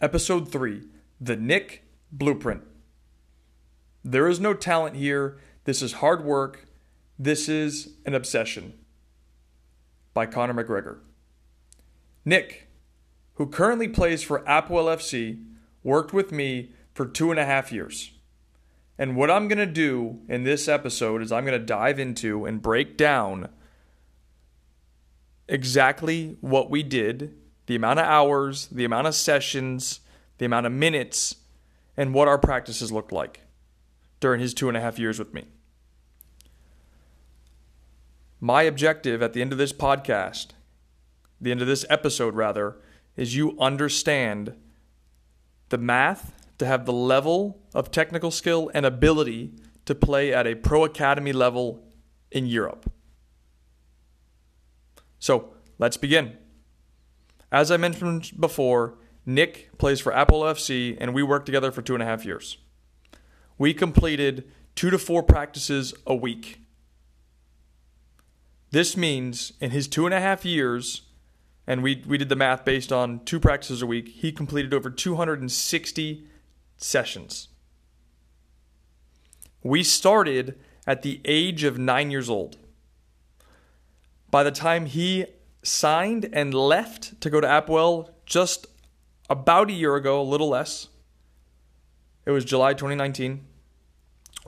Episode 3 The Nik Blueprint. There is no talent here. This is hard work. This is an obsession. By Conor McGregor. Nik, who currently plays for Apoel FC, worked with me for two and a half years. And what I'm going to do in this episode is I'm going to dive into and break down exactly what we did, the amount of hours, the amount of sessions, the amount of minutes, and what our practices looked like during his two and a half years with me. My objective at the end of this podcast, the end of this episode rather, is you understand the math to have the level of technical skill and ability to play at a pro academy level in Europe. So let's begin. As I mentioned before, Nik plays for Apoel FC, and we worked together for two and a half years. We completed two to four practices a week. This means in his two and a half years, and we, we did the math based on two practices a week, he completed over 260 sessions. We started at the age of nine years old. By the time he signed and left to go to Apoel just about a year ago, a little less, it was July 2019,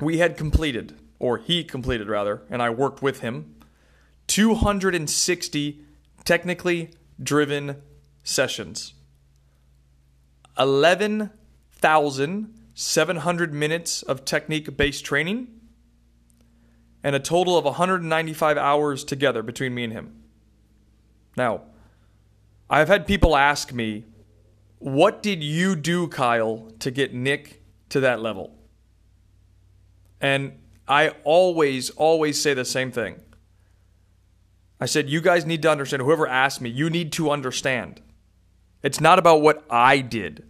we had completed, or he completed rather, and I worked with him, 260 technically driven sessions. 11,700 minutes of technique based training and a total of 195 hours together between me and him. Now, I've had people ask me, what did you do, Kyle, to get Nik to that level? And I always, always say the same thing. I said, you guys need to understand, whoever asked me, you need to understand. It's not about what I did.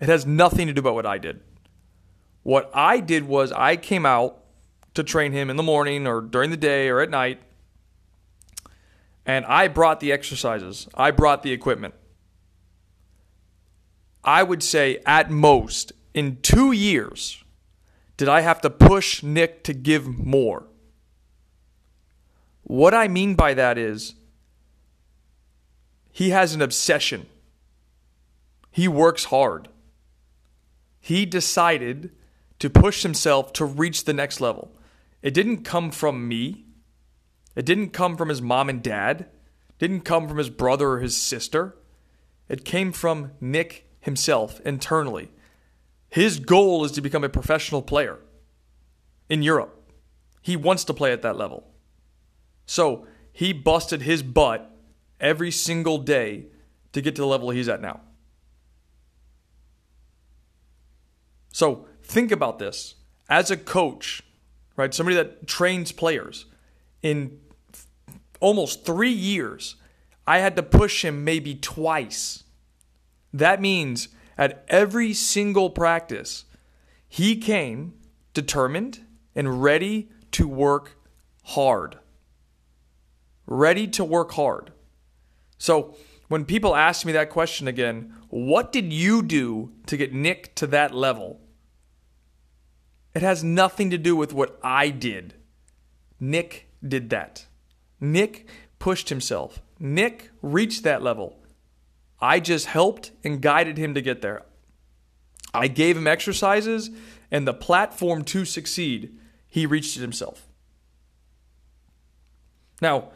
It has nothing to do about what I did. What I did was I came out to train him in the morning or during the day or at night. And I brought the exercises, I brought the equipment. I would say at most in two years did I have to push Nik to give more. What I mean by that is he has an obsession. He works hard. He decided to push himself to reach the next level. It didn't come from me. It didn't come from his mom and dad. Didn't come from his brother or his sister. It came from Nik himself internally. His goal is to become a professional player in Europe. He wants to play at that level. So he busted his butt every single day to get to the level he's at now. So think about this. As a coach, right? Somebody that trains players. In almost three years, I had to push him maybe twice. That means at every single practice, he came determined and ready to work hard. Ready to work hard. So, when people ask me that question again, what did you do to get Nik to that level? It has nothing to do with what I did. Nik did that. Nik pushed himself. Nik reached that level. I just helped and guided him to get there. I gave him exercises and the platform to succeed. He reached it himself. Now,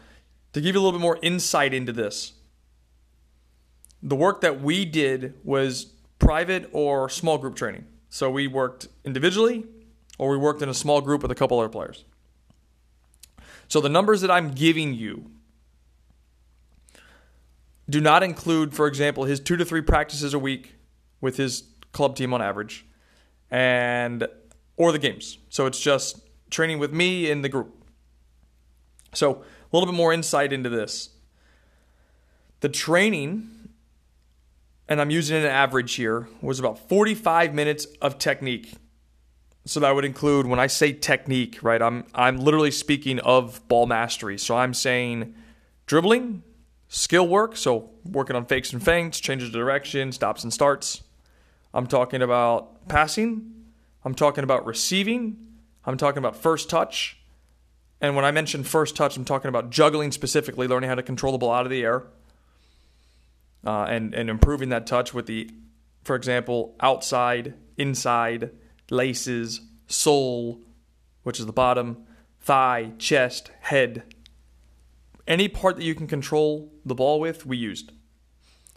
to give you a little bit more insight into this, the work that we did was private or small group training. So we worked individually or we worked in a small group with a couple other players. So the numbers that I'm giving you do not include, for example, his two to three practices a week with his club team on average, and or the games. So it's just training with me in the group. So a little bit more insight into this. The training, and I'm using an average here, was about 45 minutes of technique so that would include when I say technique, right? I'm I'm literally speaking of ball mastery. So I'm saying dribbling, skill work, so working on fakes and feints, changes of direction, stops and starts. I'm talking about passing. I'm talking about receiving. I'm talking about first touch. And when I mention first touch, I'm talking about juggling specifically, learning how to control the ball out of the air, uh, and and improving that touch with the, for example, outside, inside, laces, sole, which is the bottom, thigh, chest, head. Any part that you can control the ball with, we used.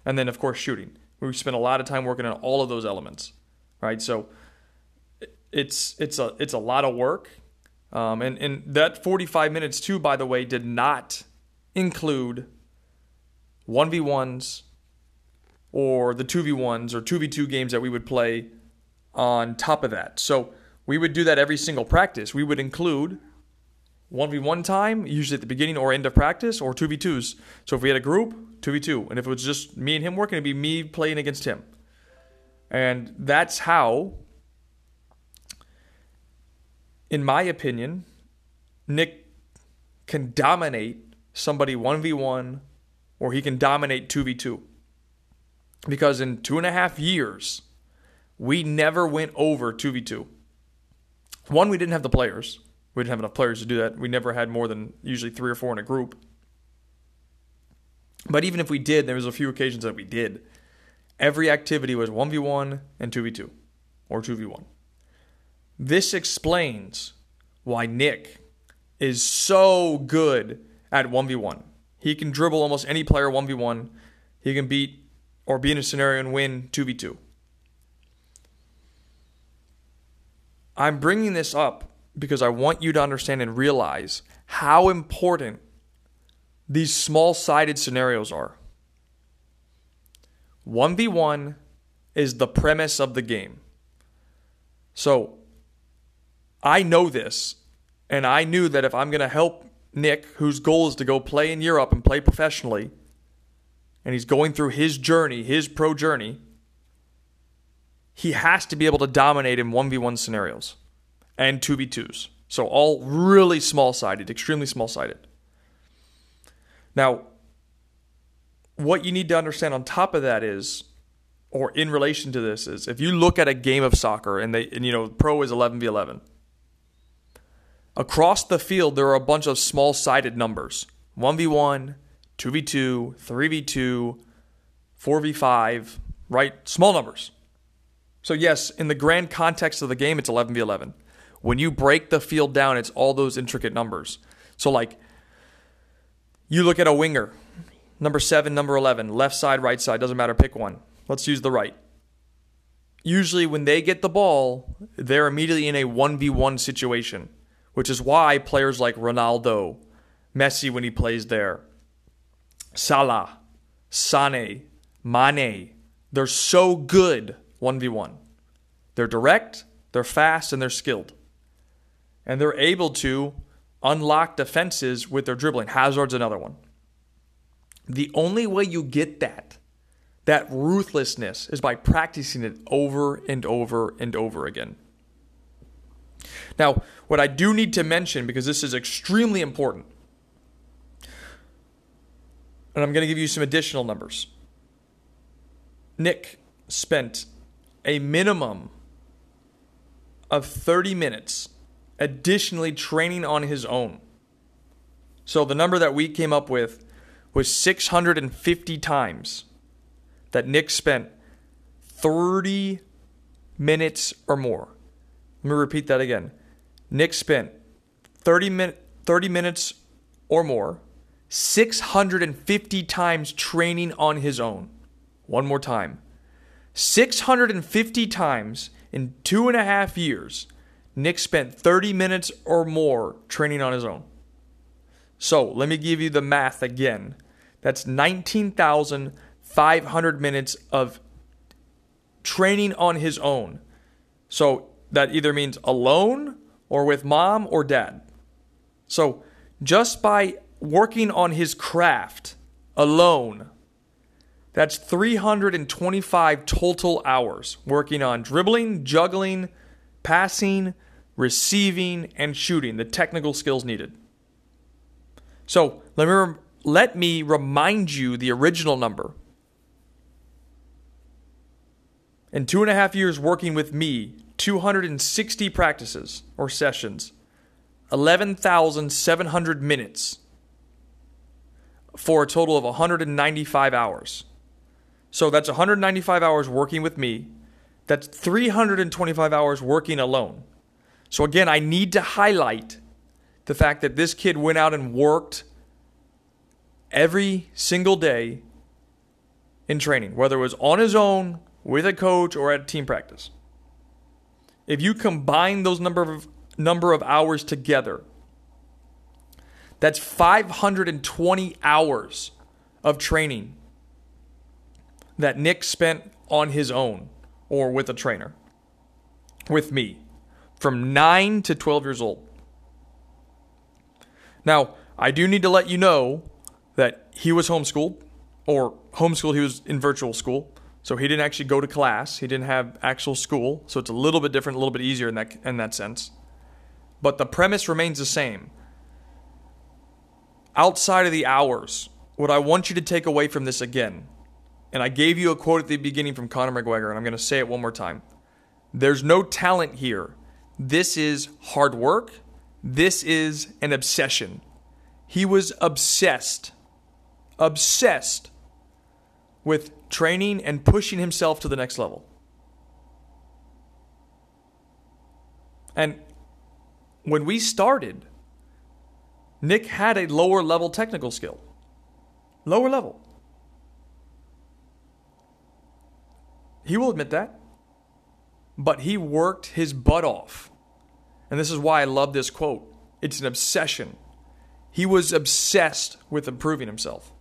And then, of course, shooting. We spent a lot of time working on all of those elements, right? So it's it's a it's a lot of work, um, and and that 45 minutes too, by the way, did not include one v ones or the two v ones or two v two games that we would play on top of that. So we would do that every single practice. We would include 1v1 time, usually at the beginning or end of practice, or 2v2s. So if we had a group, 2v2. And if it was just me and him working, it'd be me playing against him. And that's how, in my opinion, Nik can dominate somebody 1v1 or he can dominate 2v2. Because in two and a half years, we never went over 2v2. One, we didn't have the players. We didn't have enough players to do that. We never had more than usually three or four in a group. But even if we did, there was a few occasions that we did. Every activity was 1v1 and 2v2 or 2v1. This explains why Nik is so good at 1v1. He can dribble almost any player 1v1. He can beat or be in a scenario and win 2v2. I'm bringing this up because I want you to understand and realize how important these small sided scenarios are. 1v1 is the premise of the game. So I know this, and I knew that if I'm going to help Nik, whose goal is to go play in Europe and play professionally, and he's going through his journey, his pro journey, he has to be able to dominate in 1v1 scenarios and 2v2s. So all really small sided, extremely small sided. Now, what you need to understand on top of that is, or in relation to this, is if you look at a game of soccer and they, and you know, pro is 11 v 11. Across the field, there are a bunch of small sided numbers 1v1, 2v2, 3v2, 4v5, right? Small numbers. So, yes, in the grand context of the game, it's 11 v 11. When you break the field down, it's all those intricate numbers. So, like, you look at a winger, number seven, number 11, left side, right side, doesn't matter, pick one. Let's use the right. Usually, when they get the ball, they're immediately in a 1v1 situation, which is why players like Ronaldo, Messi when he plays there, Salah, Sane, Mane, they're so good 1v1. They're direct, they're fast, and they're skilled. And they're able to unlock defenses with their dribbling. Hazard's another one. The only way you get that, that ruthlessness, is by practicing it over and over and over again. Now, what I do need to mention, because this is extremely important, and I'm going to give you some additional numbers. Nik spent a minimum of 30 minutes additionally training on his own. So the number that we came up with was 650 times that Nik spent 30 minutes or more. Let me repeat that again. Nik spent 30, min- 30 minutes or more, 650 times training on his own. One more time. 650 times in two and a half years, Nik spent 30 minutes or more training on his own. So let me give you the math again. That's 19,500 minutes of training on his own. So that either means alone or with mom or dad. So just by working on his craft alone, that's 325 total hours working on dribbling, juggling, passing, receiving, and shooting, the technical skills needed. So let me let me remind you the original number. In two and a half years working with me, 260 practices or sessions, 11,700 minutes for a total of 195 hours. So that's 195 hours working with me. That's 325 hours working alone. So again, I need to highlight the fact that this kid went out and worked every single day in training, whether it was on his own, with a coach, or at a team practice. If you combine those number of number of hours together, that's 520 hours of training that Nik spent on his own or with a trainer, with me, from 9 to 12 years old. Now, I do need to let you know that he was homeschooled, or homeschooled, he was in virtual school. So he didn't actually go to class. He didn't have actual school. So it's a little bit different, a little bit easier in that, in that sense. But the premise remains the same. Outside of the hours, what I want you to take away from this again, and I gave you a quote at the beginning from Conor McGregor, and I'm going to say it one more time. There's no talent here. This is hard work. This is an obsession. He was obsessed, obsessed with training and pushing himself to the next level. And when we started, Nik had a lower level technical skill. Lower level. He will admit that. But he worked his butt off. And this is why I love this quote. It's an obsession. He was obsessed with improving himself,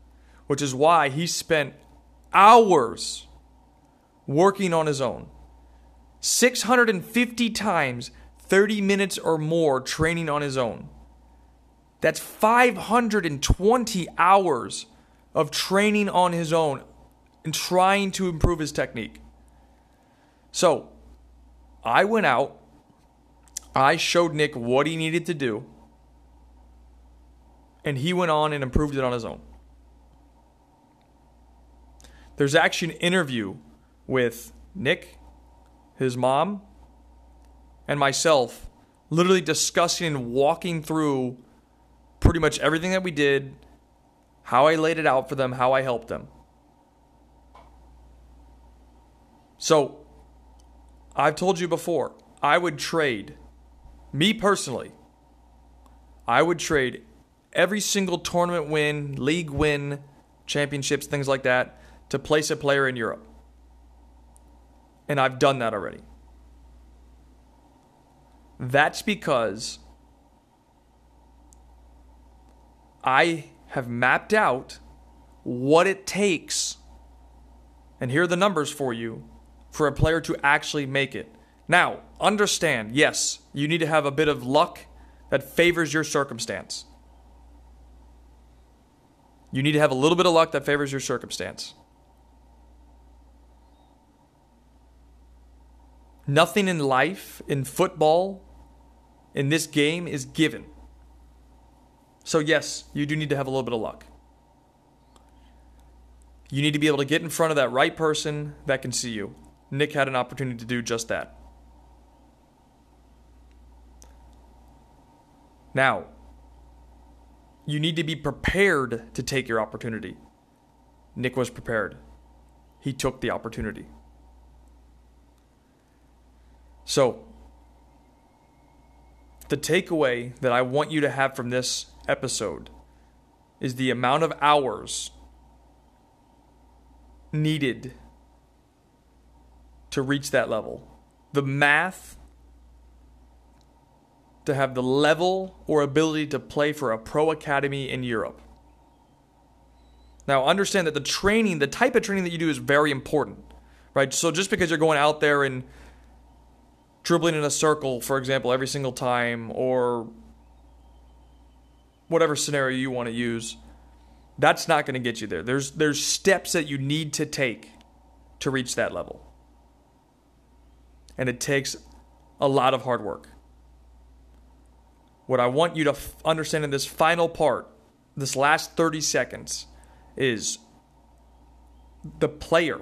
which is why he spent hours working on his own. 650 times, 30 minutes or more training on his own. That's 520 hours of training on his own and trying to improve his technique. So I went out, I showed Nik what he needed to do, and he went on and improved it on his own. There's actually an interview with Nik, his mom, and myself, literally discussing and walking through pretty much everything that we did, how I laid it out for them, how I helped them. So, I've told you before, I would trade, me personally, I would trade every single tournament win, league win, championships, things like that, to place a player in Europe. And I've done that already. That's because I have mapped out what it takes, and here are the numbers for you, for a player to actually make it. Now, understand yes, you need to have a bit of luck that favors your circumstance. You need to have a little bit of luck that favors your circumstance. Nothing in life, in football, in this game is given. So, yes, you do need to have a little bit of luck. You need to be able to get in front of that right person that can see you. Nik had an opportunity to do just that. Now, you need to be prepared to take your opportunity. Nik was prepared. He took the opportunity. So, the takeaway that I want you to have from this episode is the amount of hours needed to reach that level. The math to have the level or ability to play for a pro academy in Europe. Now, understand that the training, the type of training that you do is very important, right? So just because you're going out there and dribbling in a circle, for example, every single time, or whatever scenario you want to use, that's not going to get you there. There's there's steps that you need to take to reach that level. And it takes a lot of hard work. What I want you to f- understand in this final part, this last 30 seconds is the player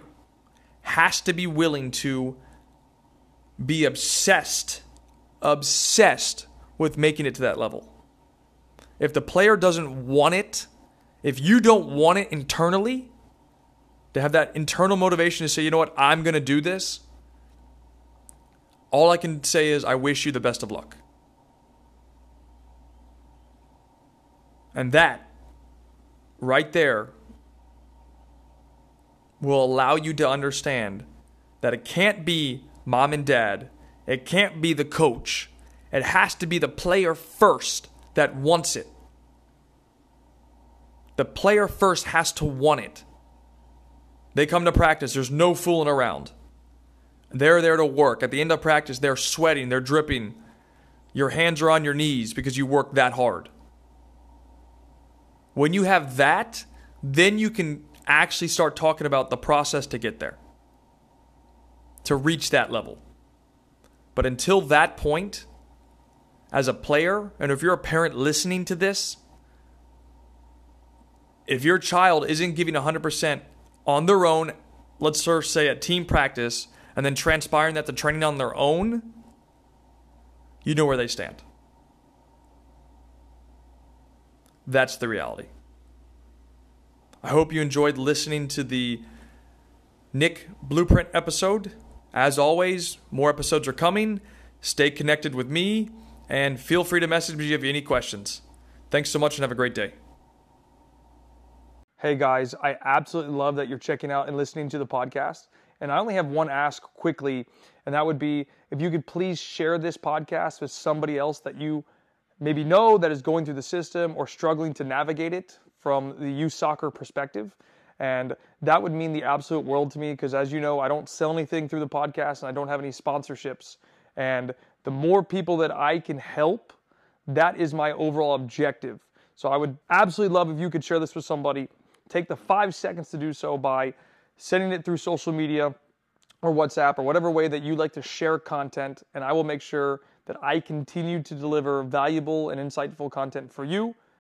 has to be willing to be obsessed, obsessed with making it to that level. If the player doesn't want it, if you don't want it internally, to have that internal motivation to say, you know what, I'm going to do this, all I can say is, I wish you the best of luck. And that, right there, will allow you to understand that it can't be mom and dad, it can't be the coach, it has to be the player first that wants it. The player first has to want it. They come to practice, there's no fooling around. They're there to work. At the end of practice, they're sweating, they're dripping. Your hands are on your knees because you work that hard. When you have that, then you can actually start talking about the process to get there, to reach that level. But until that point, as a player, and if you're a parent listening to this, if your child isn't giving 100% on their own, let's say at team practice, and then transpiring that they're training on their own, you know where they stand. That's the reality. I hope you enjoyed listening to the Nik Blueprint episode. As always, more episodes are coming. Stay connected with me and feel free to message me if you have any questions. Thanks so much and have a great day. Hey guys, I absolutely love that you're checking out and listening to the podcast. And I only have one ask quickly, and that would be if you could please share this podcast with somebody else that you maybe know that is going through the system or struggling to navigate it from the youth soccer perspective. And that would mean the absolute world to me because, as you know, I don't sell anything through the podcast and I don't have any sponsorships. And the more people that I can help, that is my overall objective. So I would absolutely love if you could share this with somebody. Take the five seconds to do so by sending it through social media or WhatsApp or whatever way that you like to share content. And I will make sure that I continue to deliver valuable and insightful content for you